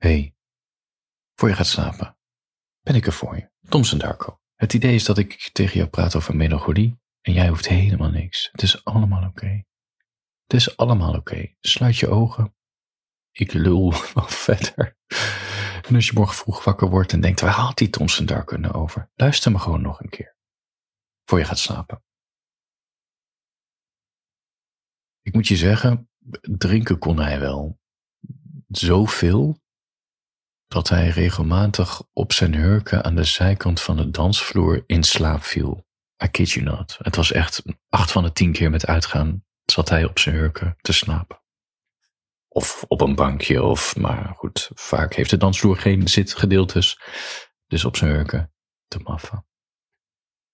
hey, voor je gaat slapen, ben ik er voor je. Thompson Darko. Het idee is dat ik tegen jou praat over melancholie en jij hoeft helemaal niks. Het is allemaal oké. Het is allemaal oké. Sluit je ogen. Ik lul wel verder. En als je morgen vroeg wakker wordt en denkt, waar haalt die Thompson Darko nou over? Luister me gewoon nog een keer. Voor je gaat slapen. Ik moet je zeggen, drinken kon hij wel. Zoveel dat hij regelmatig op zijn hurken aan de zijkant van de dansvloer in slaap viel. I kid you not. Het was echt acht van de tien keer met uitgaan zat hij op zijn hurken te slapen. Of op een bankje, of, maar goed, vaak heeft de dansvloer geen zitgedeeltes, dus op zijn hurken te maffen.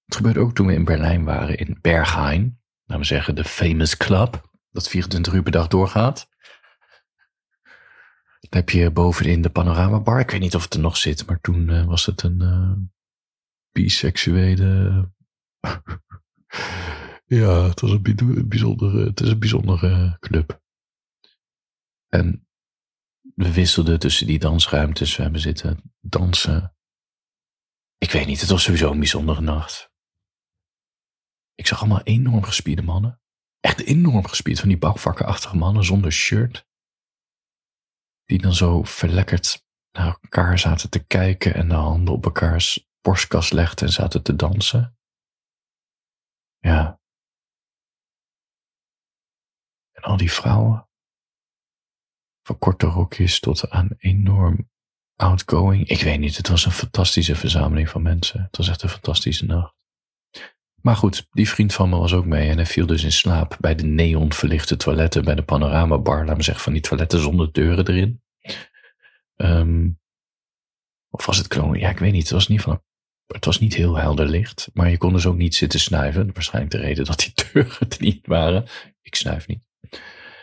Het gebeurde ook toen we in Berlijn waren, in Berghain, laten we zeggen de famous club, dat 24 uur per dag doorgaat. Dan heb je bovenin de panoramabar. Ik weet niet of het er nog zit, maar toen uh, was het een uh, biseksuele. ja, het was een bijzondere, het is een bijzondere club. En we wisselden tussen die dansruimtes. We hebben zitten dansen. Ik weet niet, het was sowieso een bijzondere nacht. Ik zag allemaal enorm gespierde mannen. Echt enorm gespierd van die bouwvakkenachtige mannen zonder shirt die dan zo verlekkerd naar elkaar zaten te kijken en de handen op elkaars borstkas legden en zaten te dansen. Ja. En al die vrouwen, van korte rokjes tot aan enorm outgoing. Ik weet niet, het was een fantastische verzameling van mensen. Het was echt een fantastische nacht. Maar goed, die vriend van me was ook mee en hij viel dus in slaap bij de neonverlichte toiletten bij de panoramabar. Laat me zeggen, van die toiletten zonder deuren erin. Um, of was het klonen? Ja, ik weet niet. Het was, niet van, het was niet heel helder licht, maar je kon dus ook niet zitten snuiven. Waarschijnlijk de reden dat die deuren er niet waren. Ik snuif niet.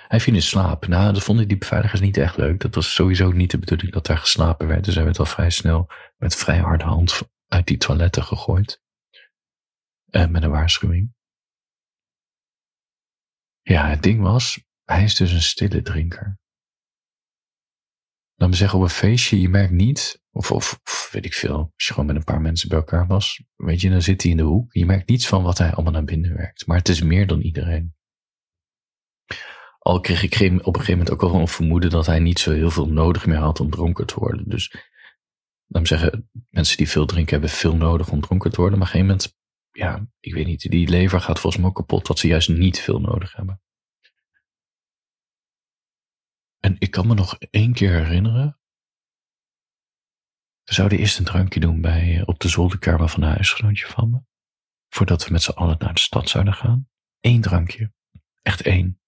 Hij viel in slaap. Nou, dat vonden die beveiligers niet echt leuk. Dat was sowieso niet de bedoeling dat daar geslapen werd. Dus hij werd al vrij snel met vrij harde hand uit die toiletten gegooid. En met een waarschuwing. Ja, het ding was, hij is dus een stille drinker. Laat me zeggen, op een feestje, je merkt niet, of, of, of, weet ik veel, als je gewoon met een paar mensen bij elkaar was, weet je, dan zit hij in de hoek. Je merkt niets van wat hij allemaal naar binnen werkt. Maar het is meer dan iedereen. Al kreeg ik op een gegeven moment ook al een vermoeden dat hij niet zo heel veel nodig meer had om dronken te worden. Dus laat me zeggen, mensen die veel drinken hebben veel nodig om dronken te worden. Maar op een gegeven moment ja, ik weet niet, die lever gaat volgens mij ook kapot dat ze juist niet veel nodig hebben. En ik kan me nog één keer herinneren. We zouden eerst een drankje doen bij, op de zolderkamer van een huisgenootje van me. Voordat we met z'n allen naar de stad zouden gaan. Eén drankje. Echt één.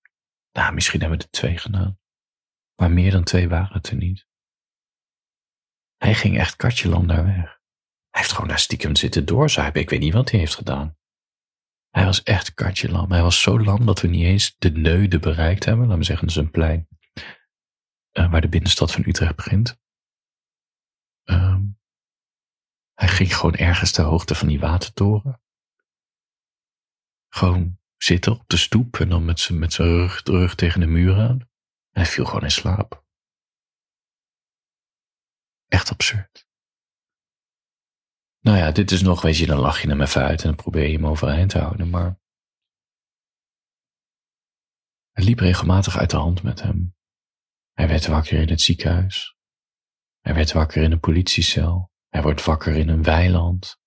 Nou, misschien hebben we er twee gedaan. Maar meer dan twee waren het er niet. Hij ging echt katjeland daar weg. Hij heeft gewoon daar stiekem zitten doorzuipen. Ik weet niet wat hij heeft gedaan. Hij was echt katje lam. Hij was zo lam dat we niet eens de Neude bereikt hebben. Laten we zeggen, is een plein uh, waar de binnenstad van Utrecht begint. Um, hij ging gewoon ergens ter hoogte van die watertoren. Gewoon zitten op de stoep en dan met zijn met rug, rug tegen de muur aan. En hij viel gewoon in slaap. Echt absurd. Nou ja, dit is nog, weet je, dan lach je hem even uit en dan probeer je hem overeind te houden. Maar het liep regelmatig uit de hand met hem. Hij werd wakker in het ziekenhuis. Hij werd wakker in een politiecel. Hij wordt wakker in een weiland.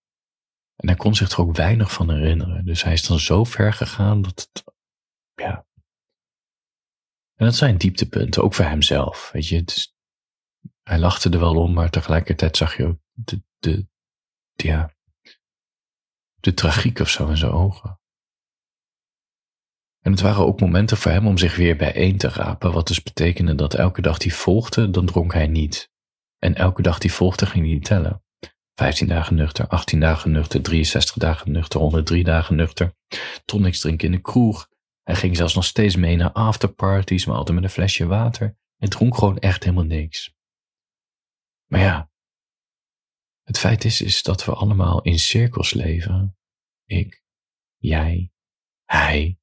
En hij kon zich er ook weinig van herinneren. Dus hij is dan zo ver gegaan dat het, ja. En dat zijn dieptepunten, ook voor hemzelf. Weet je, het is, hij lachte er wel om, maar tegelijkertijd zag je ook de, de, ja, de tragiek of zo in zijn ogen. En het waren ook momenten voor hem om zich weer bijeen te rapen, wat dus betekende dat elke dag die volgde, dan dronk hij niet. En elke dag die volgde ging hij tellen. 15 dagen nuchter, 18 dagen nuchter, 63 dagen nuchter, 103 dagen nuchter. Tonics drinken in de kroeg. Hij ging zelfs nog steeds mee naar afterparties, maar altijd met een flesje water. Hij dronk gewoon echt helemaal niks. Maar ja, het feit is, is dat we allemaal in cirkels leven. Ik, jij, hij.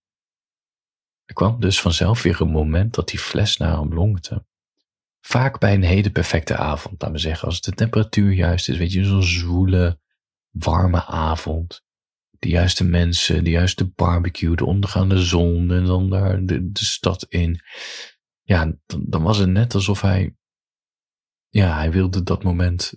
Er kwam dus vanzelf weer een moment dat die fles naar hem longte. vaak bij een hele perfecte avond, laten we zeggen. Als de temperatuur juist is, weet je, zo'n zwoele, warme avond. De juiste mensen, de juiste barbecue, de ondergaande zon en dan daar de, de stad in. Ja, dan, dan was het net alsof hij, ja, hij wilde dat moment,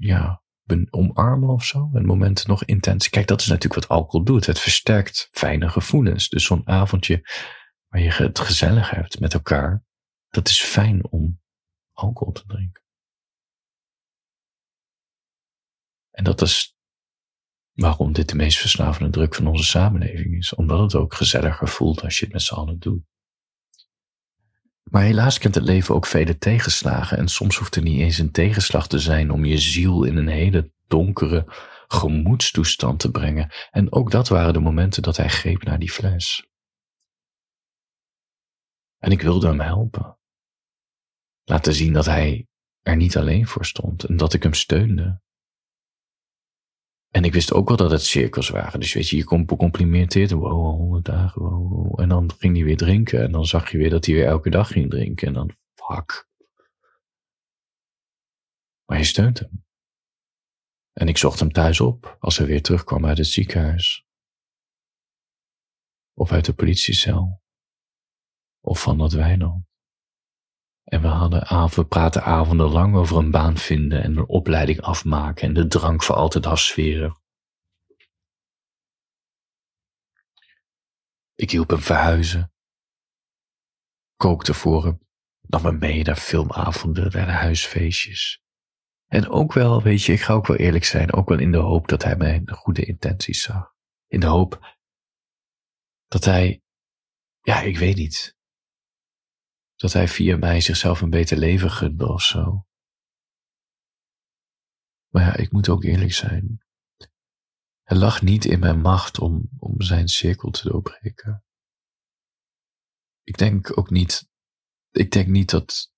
ja, omarmen of zo. Een moment nog intens. Kijk, dat is natuurlijk wat alcohol doet. Het versterkt fijne gevoelens. Dus zo'n avondje waar je het gezellig hebt met elkaar, dat is fijn om alcohol te drinken. En dat is waarom dit de meest verslavende druk van onze samenleving is. Omdat het ook gezelliger voelt als je het met z'n allen doet. Maar helaas kent het leven ook vele tegenslagen en soms hoeft er niet eens een tegenslag te zijn om je ziel in een hele donkere gemoedstoestand te brengen. En ook dat waren de momenten dat hij greep naar die fles. En ik wilde hem helpen. Laten zien dat hij er niet alleen voor stond en dat ik hem steunde. En ik wist ook wel dat het cirkels waren. Dus weet je, je komt becomplimenteerd. Wow, honderd dagen. Wow. En dan ging hij weer drinken. En dan zag je weer dat hij weer elke dag ging drinken. En dan, fuck. Maar je steunt hem. En ik zocht hem thuis op als hij weer terugkwam uit het ziekenhuis. Of uit de politiecel. Of van dat weiland. En we, hadden, we praten avondenlang over een baan vinden en een opleiding afmaken en de drank voor altijd afsferen. Ik hielp hem verhuizen. Kookte voor hem. Nam hem mee naar filmavonden, naar huisfeestjes. En ook wel, weet je, ik ga ook wel eerlijk zijn, ook wel in de hoop dat hij mijn goede intenties zag. In de hoop dat hij, ja, ik weet niet, dat hij via mij zichzelf een beter leven gunde of zo. Maar ja, ik moet ook eerlijk zijn. Het lag niet in mijn macht om, om zijn cirkel te doorbreken. Ik denk ook niet, ik denk niet dat,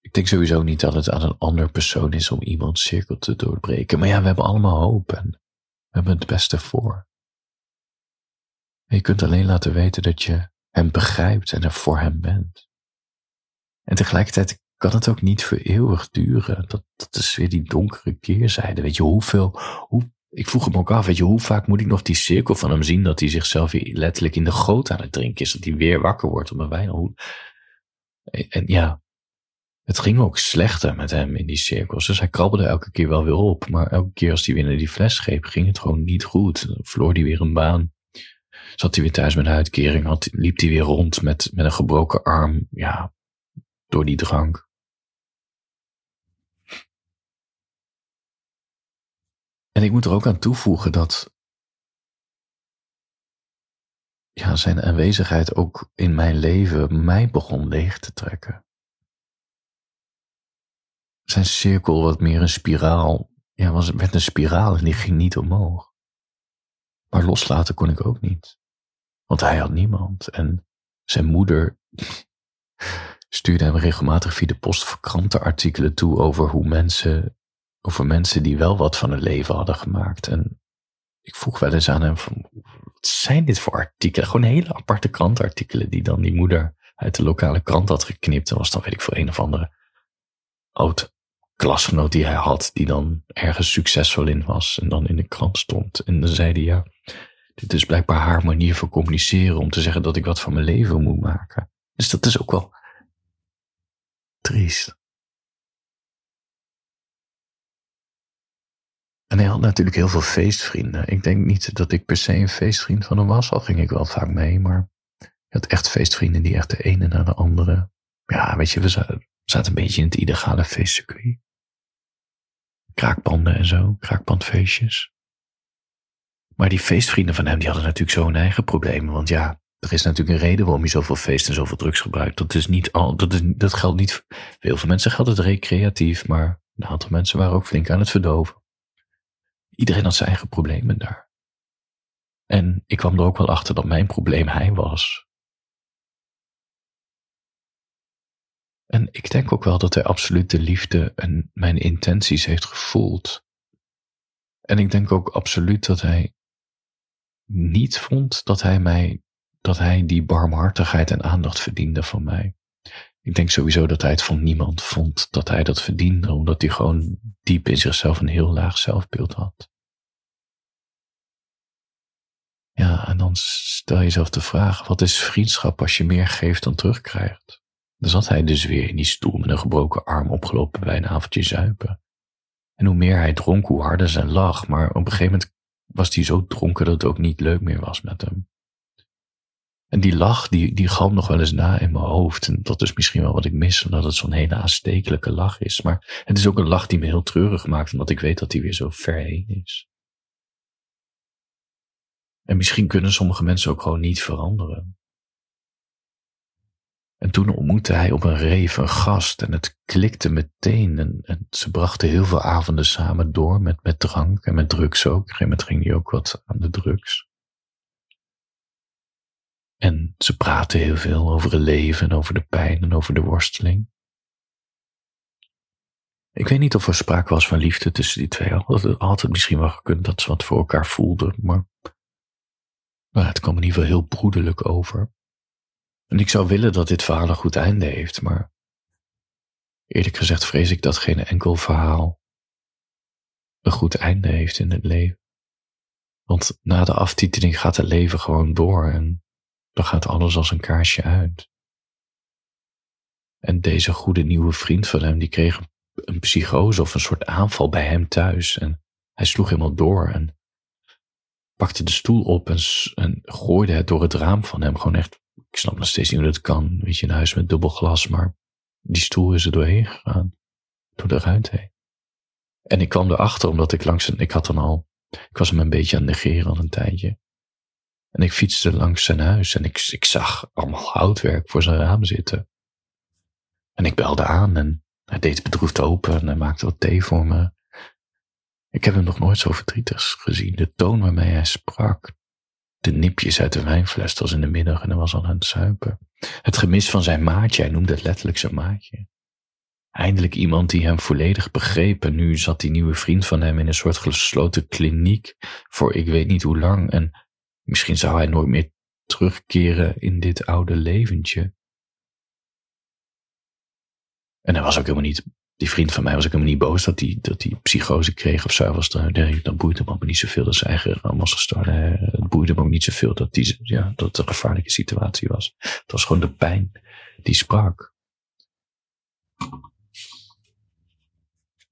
ik denk sowieso niet dat het aan een ander persoon is om iemands cirkel te doorbreken. Maar ja, we hebben allemaal hoop en we hebben het beste voor. Je kunt alleen laten weten dat je hem begrijpt en er voor hem bent. En tegelijkertijd kan het ook niet voor eeuwig duren. Dat, dat is weer die donkere keerzijde. Weet je, hoeveel, hoe, ik vroeg hem ook af, weet je, hoe vaak moet ik nog die cirkel van hem zien dat hij zichzelf letterlijk in de goot aan het drinken is, dat hij weer wakker wordt op een wijn. En ja, het ging ook slechter met hem in die cirkels. Dus hij krabbelde elke keer wel weer op. Maar elke keer als hij weer naar die fles greep, ging het gewoon niet goed. Dan verloor hij weer een baan zat hij weer thuis met een uitkering, had, liep hij weer rond met, met een gebroken arm, ja, door die drank. En ik moet er ook aan toevoegen dat ja, zijn aanwezigheid ook in mijn leven mij begon leeg te trekken. Zijn cirkel wat meer een spiraal, ja, was, werd een spiraal en die ging niet omhoog. Maar loslaten kon ik ook niet. Want hij had niemand. En zijn moeder stuurde hem regelmatig via de post krantenartikelen toe over hoe mensen, over mensen die wel wat van hun leven hadden gemaakt. En ik vroeg wel eens aan hem van, wat zijn dit voor artikelen? Gewoon hele aparte krantenartikelen die dan die moeder uit de lokale krant had geknipt. En was dan weet ik voor een of andere oud klasgenoot die hij had, die dan ergens succesvol in was en dan in de krant stond. En dan zei hij, ja, dit is blijkbaar haar manier van communiceren om te zeggen dat ik wat van mijn leven moet maken. Dus dat is ook wel triest. En hij had natuurlijk heel veel feestvrienden. Ik denk niet dat ik per se een feestvriend van hem was, al ging ik wel vaak mee, maar hij had echt feestvrienden die echt de ene na de andere. Ja, weet je, we zaten, een beetje in het illegale feestcircuit. Kraakpanden en zo, kraakpandfeestjes. Maar die feestvrienden van hem, die hadden natuurlijk zo hun eigen problemen. Want ja, er is natuurlijk een reden waarom je zoveel feest en zoveel drugs gebruikt. Dat is niet al, dat, is, dat geldt niet, voor heel veel mensen geldt het recreatief, maar een aantal mensen waren ook flink aan het verdoven. Iedereen had zijn eigen problemen daar. En ik kwam er ook wel achter dat mijn probleem hij was. En ik denk ook wel dat hij absoluut de liefde en mijn intenties heeft gevoeld. En ik denk ook absoluut dat hij niet vond dat hij mij dat hij die barmhartigheid en aandacht verdiende van mij. Ik denk sowieso dat hij het van niemand vond dat hij dat verdiende, omdat hij gewoon diep in zichzelf een heel laag zelfbeeld had. Ja, en dan stel je jezelf de vraag: wat is vriendschap als je meer geeft dan terugkrijgt? Dan zat hij dus weer in die stoel met een gebroken arm opgelopen bij een avondje zuipen. En hoe meer hij dronk, hoe harder zijn lach, maar op een gegeven moment was hij zo dronken dat het ook niet leuk meer was met hem. En die lach, die, die galmt nog wel eens na in mijn hoofd. En dat is misschien wel wat ik mis, omdat het zo'n hele aanstekelijke lach is. Maar het is ook een lach die me heel treurig maakt, omdat ik weet dat hij weer zo ver heen is. En misschien kunnen sommige mensen ook gewoon niet veranderen. En toen ontmoette hij op een reef een gast en het klikte meteen. En, ze brachten heel veel avonden samen door met, met drank en met drugs ook. Op een gegeven moment ging hij ook wat aan de drugs. En ze praten heel veel over het leven en over de pijn en over de worsteling. Ik weet niet of er sprake was van liefde tussen die twee. Had altijd misschien wel gekund dat ze wat voor elkaar voelden, maar, maar het kwam in ieder geval heel broederlijk over. En ik zou willen dat dit verhaal een goed einde heeft, maar eerlijk gezegd vrees ik dat geen enkel verhaal een goed einde heeft in het leven. Want na de aftiteling gaat het leven gewoon door en dan gaat alles als een kaarsje uit. En deze goede nieuwe vriend van hem, die kreeg een psychose of een soort aanval bij hem thuis. En hij sloeg helemaal door en pakte de stoel op en, en gooide het door het raam van hem. Gewoon echt, ik snap nog steeds niet hoe dat kan. Weet je, een huis met dubbel glas, maar die stoel is er doorheen gegaan. Door de ruimte heen. En ik kwam erachter omdat ik langs een, ik had dan al, ik was hem een beetje aan het negeren al een tijdje. En ik fietste langs zijn huis en ik, ik zag allemaal houtwerk voor zijn raam zitten. En ik belde aan en hij deed bedroefd open en hij maakte wat thee voor me. Ik heb hem nog nooit zo verdrietig gezien. De toon waarmee hij sprak, de nipjes uit de wijnfles, was in de middag en hij was al aan het zuipen. Het gemis van zijn maatje, hij noemde het letterlijk zijn maatje. Eindelijk iemand die hem volledig begreep en nu zat die nieuwe vriend van hem in een soort gesloten kliniek voor ik weet niet hoe lang en Misschien zou hij nooit meer terugkeren in dit oude leventje. En hij was ook helemaal niet, die vriend van mij was ook helemaal niet boos dat hij, dat hij psychose kreeg of zo. Was daar, nee, dat boeide hem allemaal niet zoveel dat zijn eigen was gestorven. Het boeide hem ook niet zoveel dat, die, ja, dat het een gevaarlijke situatie was. Het was gewoon de pijn die sprak.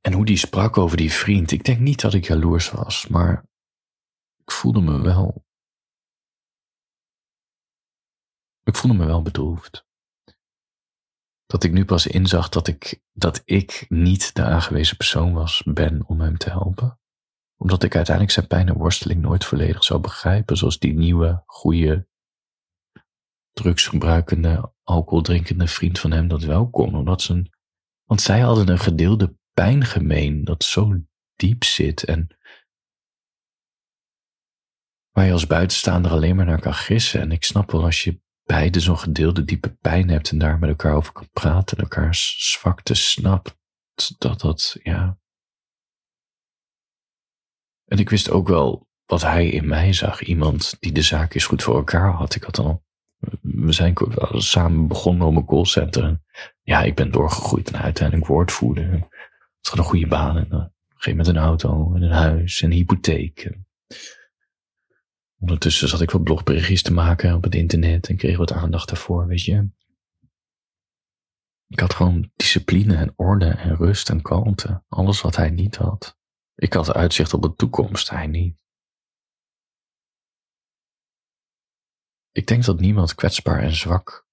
En hoe die sprak over die vriend, ik denk niet dat ik jaloers was, maar ik voelde me wel Ik voelde me wel bedroefd. Dat ik nu pas inzag dat ik, dat ik niet de aangewezen persoon was, ben om hem te helpen. Omdat ik uiteindelijk zijn pijn en worsteling nooit volledig zou begrijpen, zoals die nieuwe, goede, drugsgebruikende, alcoholdrinkende vriend van hem dat wel kon. Omdat ze want zij hadden een gedeelde pijn gemeen dat zo diep zit en waar je als buitenstaander alleen maar naar kan gissen. En ik snap wel als je beide zo'n gedeelde diepe pijn hebt en daar met elkaar over kan praten en elkaars zwakte snapt, dat dat, ja. En ik wist ook wel wat hij in mij zag. Iemand die de zaak is goed voor elkaar had. Ik had al, we zijn samen begonnen op een callcenter. En ja, ik ben doorgegroeid en uiteindelijk woordvoerder. Ik had een goede baan en uh, een met een auto en een huis en een hypotheek. Ondertussen zat ik wat blogberichtjes te maken op het internet en kreeg wat aandacht daarvoor, weet je. Ik had gewoon discipline en orde en rust en kalmte. Alles wat hij niet had. Ik had uitzicht op de toekomst, hij niet. Ik denk dat niemand kwetsbaar en zwak.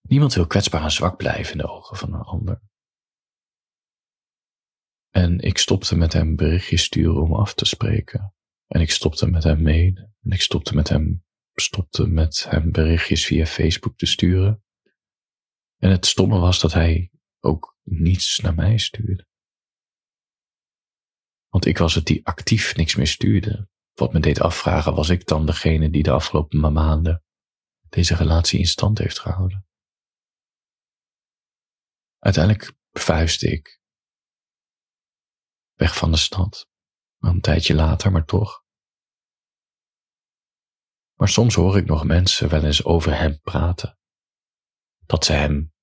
Niemand wil kwetsbaar en zwak blijven in de ogen van een ander. En ik stopte met hem berichtjes sturen om af te spreken. En ik stopte met hem mee. En ik stopte met hem, stopte met hem berichtjes via Facebook te sturen. En het stomme was dat hij ook niets naar mij stuurde. Want ik was het die actief niks meer stuurde. Wat me deed afvragen, was ik dan degene die de afgelopen maanden deze relatie in stand heeft gehouden? Uiteindelijk verhuisde ik weg van de stad een tijdje later, maar toch. Maar soms hoor ik nog mensen wel eens over hem praten. Dat ze hem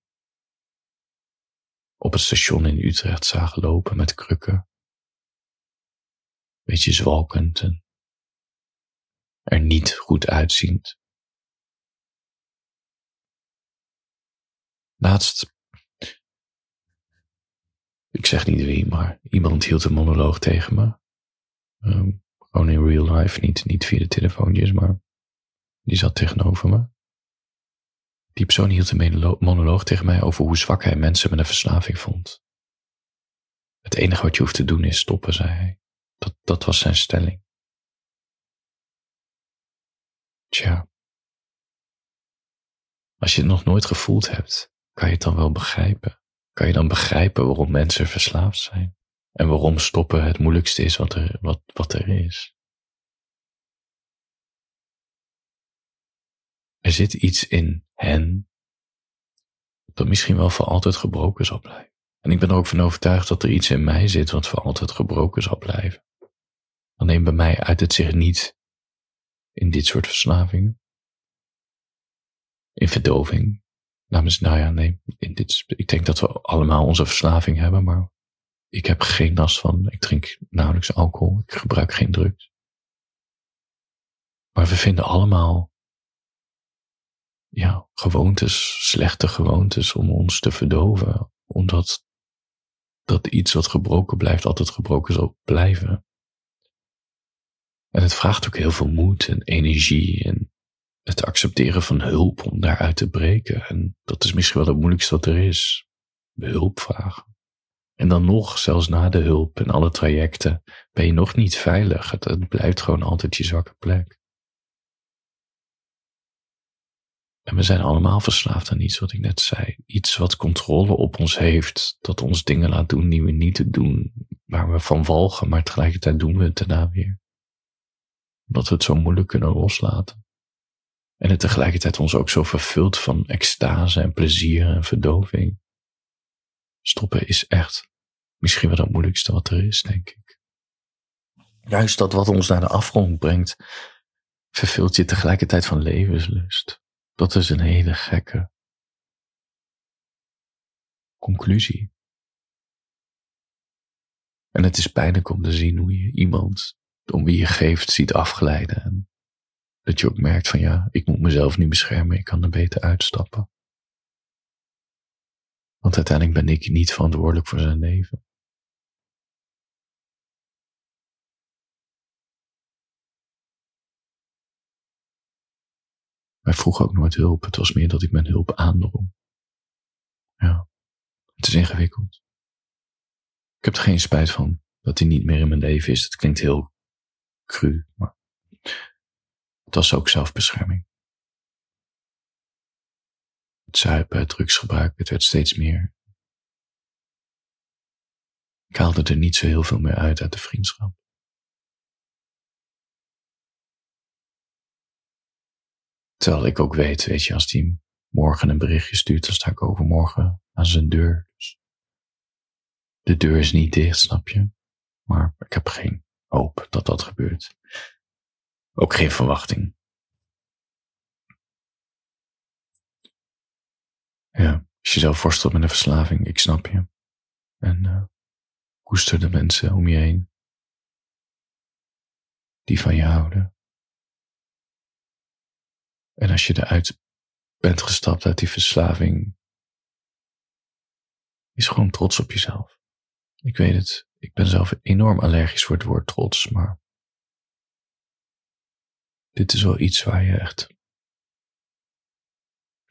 op het station in Utrecht zagen lopen met krukken. Beetje zwalkend en er niet goed uitziend. Laatst, ik zeg niet wie, maar iemand hield een monoloog tegen me. Um, gewoon in real life, niet, niet via de telefoontjes, maar die zat tegenover me. Die persoon hield een monoloog tegen mij over hoe zwak hij mensen met een verslaving vond. Het enige wat je hoeft te doen is stoppen, zei hij. Dat, dat was zijn stelling. Tja. Als je het nog nooit gevoeld hebt, kan je het dan wel begrijpen? Kan je dan begrijpen waarom mensen verslaafd zijn? En waarom stoppen het moeilijkste is wat er, wat, wat er is? Er zit iets in hen dat misschien wel voor altijd gebroken zal blijven. En ik ben er ook van overtuigd dat er iets in mij zit wat voor altijd gebroken zal blijven. Alleen bij mij uit het zich niet in dit soort verslavingen. In verdoving. Namens, nou ja, nee, in dit, ik denk dat we allemaal onze verslaving hebben, maar ik heb geen last van. Ik drink nauwelijks alcohol, ik gebruik geen drugs. Maar we vinden allemaal ja, gewoontes, slechte gewoontes om ons te verdoven. Omdat dat iets wat gebroken blijft altijd gebroken zal blijven. En het vraagt ook heel veel moed en energie en het accepteren van hulp om daaruit te breken. En dat is misschien wel het moeilijkste wat er is. Hulp vragen. En dan nog, zelfs na de hulp en alle trajecten, ben je nog niet veilig. Het, blijft gewoon altijd je zwakke plek. En we zijn allemaal verslaafd aan iets wat ik net zei. Iets wat controle op ons heeft, dat ons dingen laat doen die we niet doen, waar we van walgen, maar tegelijkertijd doen we het daarna weer. Omdat we het zo moeilijk kunnen loslaten. En het tegelijkertijd ons ook zo vervult van extase en plezier en verdoving. Stoppen is echt misschien wel het moeilijkste wat er is, denk ik. Juist dat wat ons naar de afgrond brengt, vervult je tegelijkertijd van levenslust. Dat is een hele gekke conclusie. En het is pijnlijk om te zien hoe je iemand om wie je geeft ziet afglijden. En dat je ook merkt van ja, ik moet mezelf nu beschermen, ik kan er beter uitstappen. Want uiteindelijk ben ik niet verantwoordelijk voor zijn leven. Hij vroeg ook nooit hulp. Het was meer dat ik mijn hulp aandrong. Ja, het is ingewikkeld. Ik heb er geen spijt van dat hij niet meer in mijn leven is. Het klinkt heel cru, maar het was ook zelfbescherming. Het zuipen, het drugsgebruik, het werd steeds meer. Ik haalde er niet zo heel veel meer uit uit de vriendschap. Terwijl ik ook weet, weet je, als hij morgen een berichtje stuurt, dan sta ik overmorgen aan zijn deur. Dus de deur is niet dicht, snap je? Maar ik heb geen hoop dat dat gebeurt. Ook geen verwachting. Ja, als je zelf voorstelt met een verslaving, ik snap je. En uh, koester de mensen om je heen die van je houden. En als je eruit bent gestapt uit die verslaving, is gewoon trots op jezelf. Ik weet het, ik ben zelf enorm allergisch voor het woord trots, maar dit is wel iets waar je echt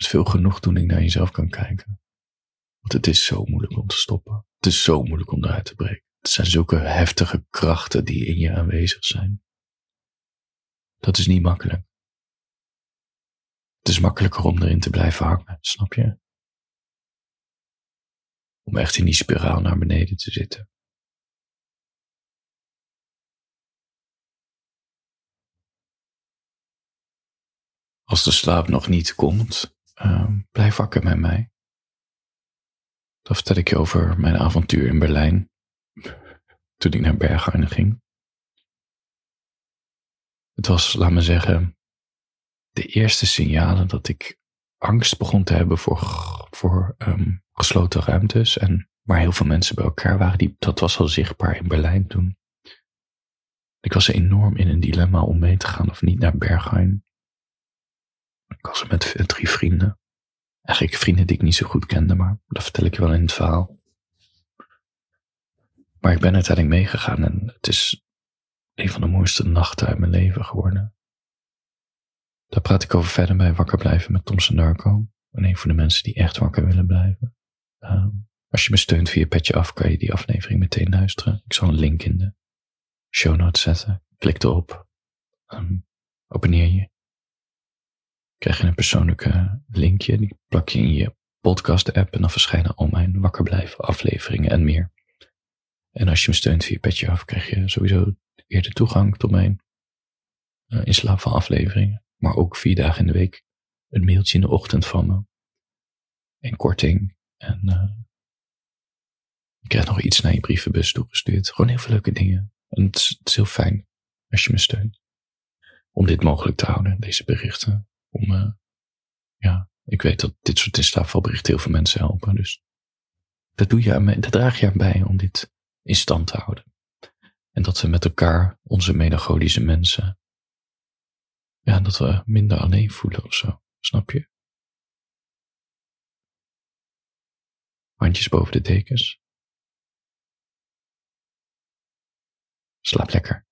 met veel genoegdoening naar jezelf kan kijken. Want het is zo moeilijk om te stoppen. Het is zo moeilijk om eruit te breken. Het zijn zulke heftige krachten die in je aanwezig zijn. Dat is niet makkelijk. Het is makkelijker om erin te blijven hangen, snap je? Om echt in die spiraal naar beneden te zitten. Als de slaap nog niet komt, uh, blijf wakker met mij. Dan vertel ik je over mijn avontuur in Berlijn. Toen ik naar Berghain ging. Het was, laat me zeggen, de eerste signalen dat ik angst begon te hebben voor, voor ehm, gesloten ruimtes en waar heel veel mensen bij elkaar waren. Die, dat was al zichtbaar in Berlijn toen. Ik was enorm in een dilemma om mee te gaan of niet naar Berghain. Ik was er met drie vrienden. Eigenlijk vrienden die ik niet zo goed kende, maar dat vertel ik je wel in het verhaal. Maar ik ben uiteindelijk meegegaan en het is een van de mooiste nachten uit mijn leven geworden. Daar praat ik over verder bij Wakker Blijven met Tom Darko. En een van de mensen die echt wakker willen blijven. Ehm, als je me steunt via Petje Af, kan je die aflevering meteen luisteren. Ik zal een link in de show notes zetten. Klik erop. Um, abonneer je. Krijg je een persoonlijke linkje. Die plak je in je podcast app en dan verschijnen al mijn Wakker Blijven afleveringen en meer. En als je me steunt via Petje Af, krijg je sowieso eerder toegang tot mijn uh, in slaap van afleveringen. Maar ook vier dagen in de week een mailtje in de ochtend van me. En korting. En uh, je krijgt nog iets naar je brievenbus toegestuurd. Gewoon heel veel leuke dingen. En het is, heel fijn als je me steunt. Om dit mogelijk te houden, deze berichten. Om, uh, ja, ik weet dat dit soort instapvalberichten heel veel mensen helpen. Dus dat doe je aan dat draag je aan bij om dit in stand te houden. En dat we met elkaar, onze melancholische mensen, ja, dat we minder alleen voelen of zo. Snap je? Handjes boven de dekens. Slaap lekker.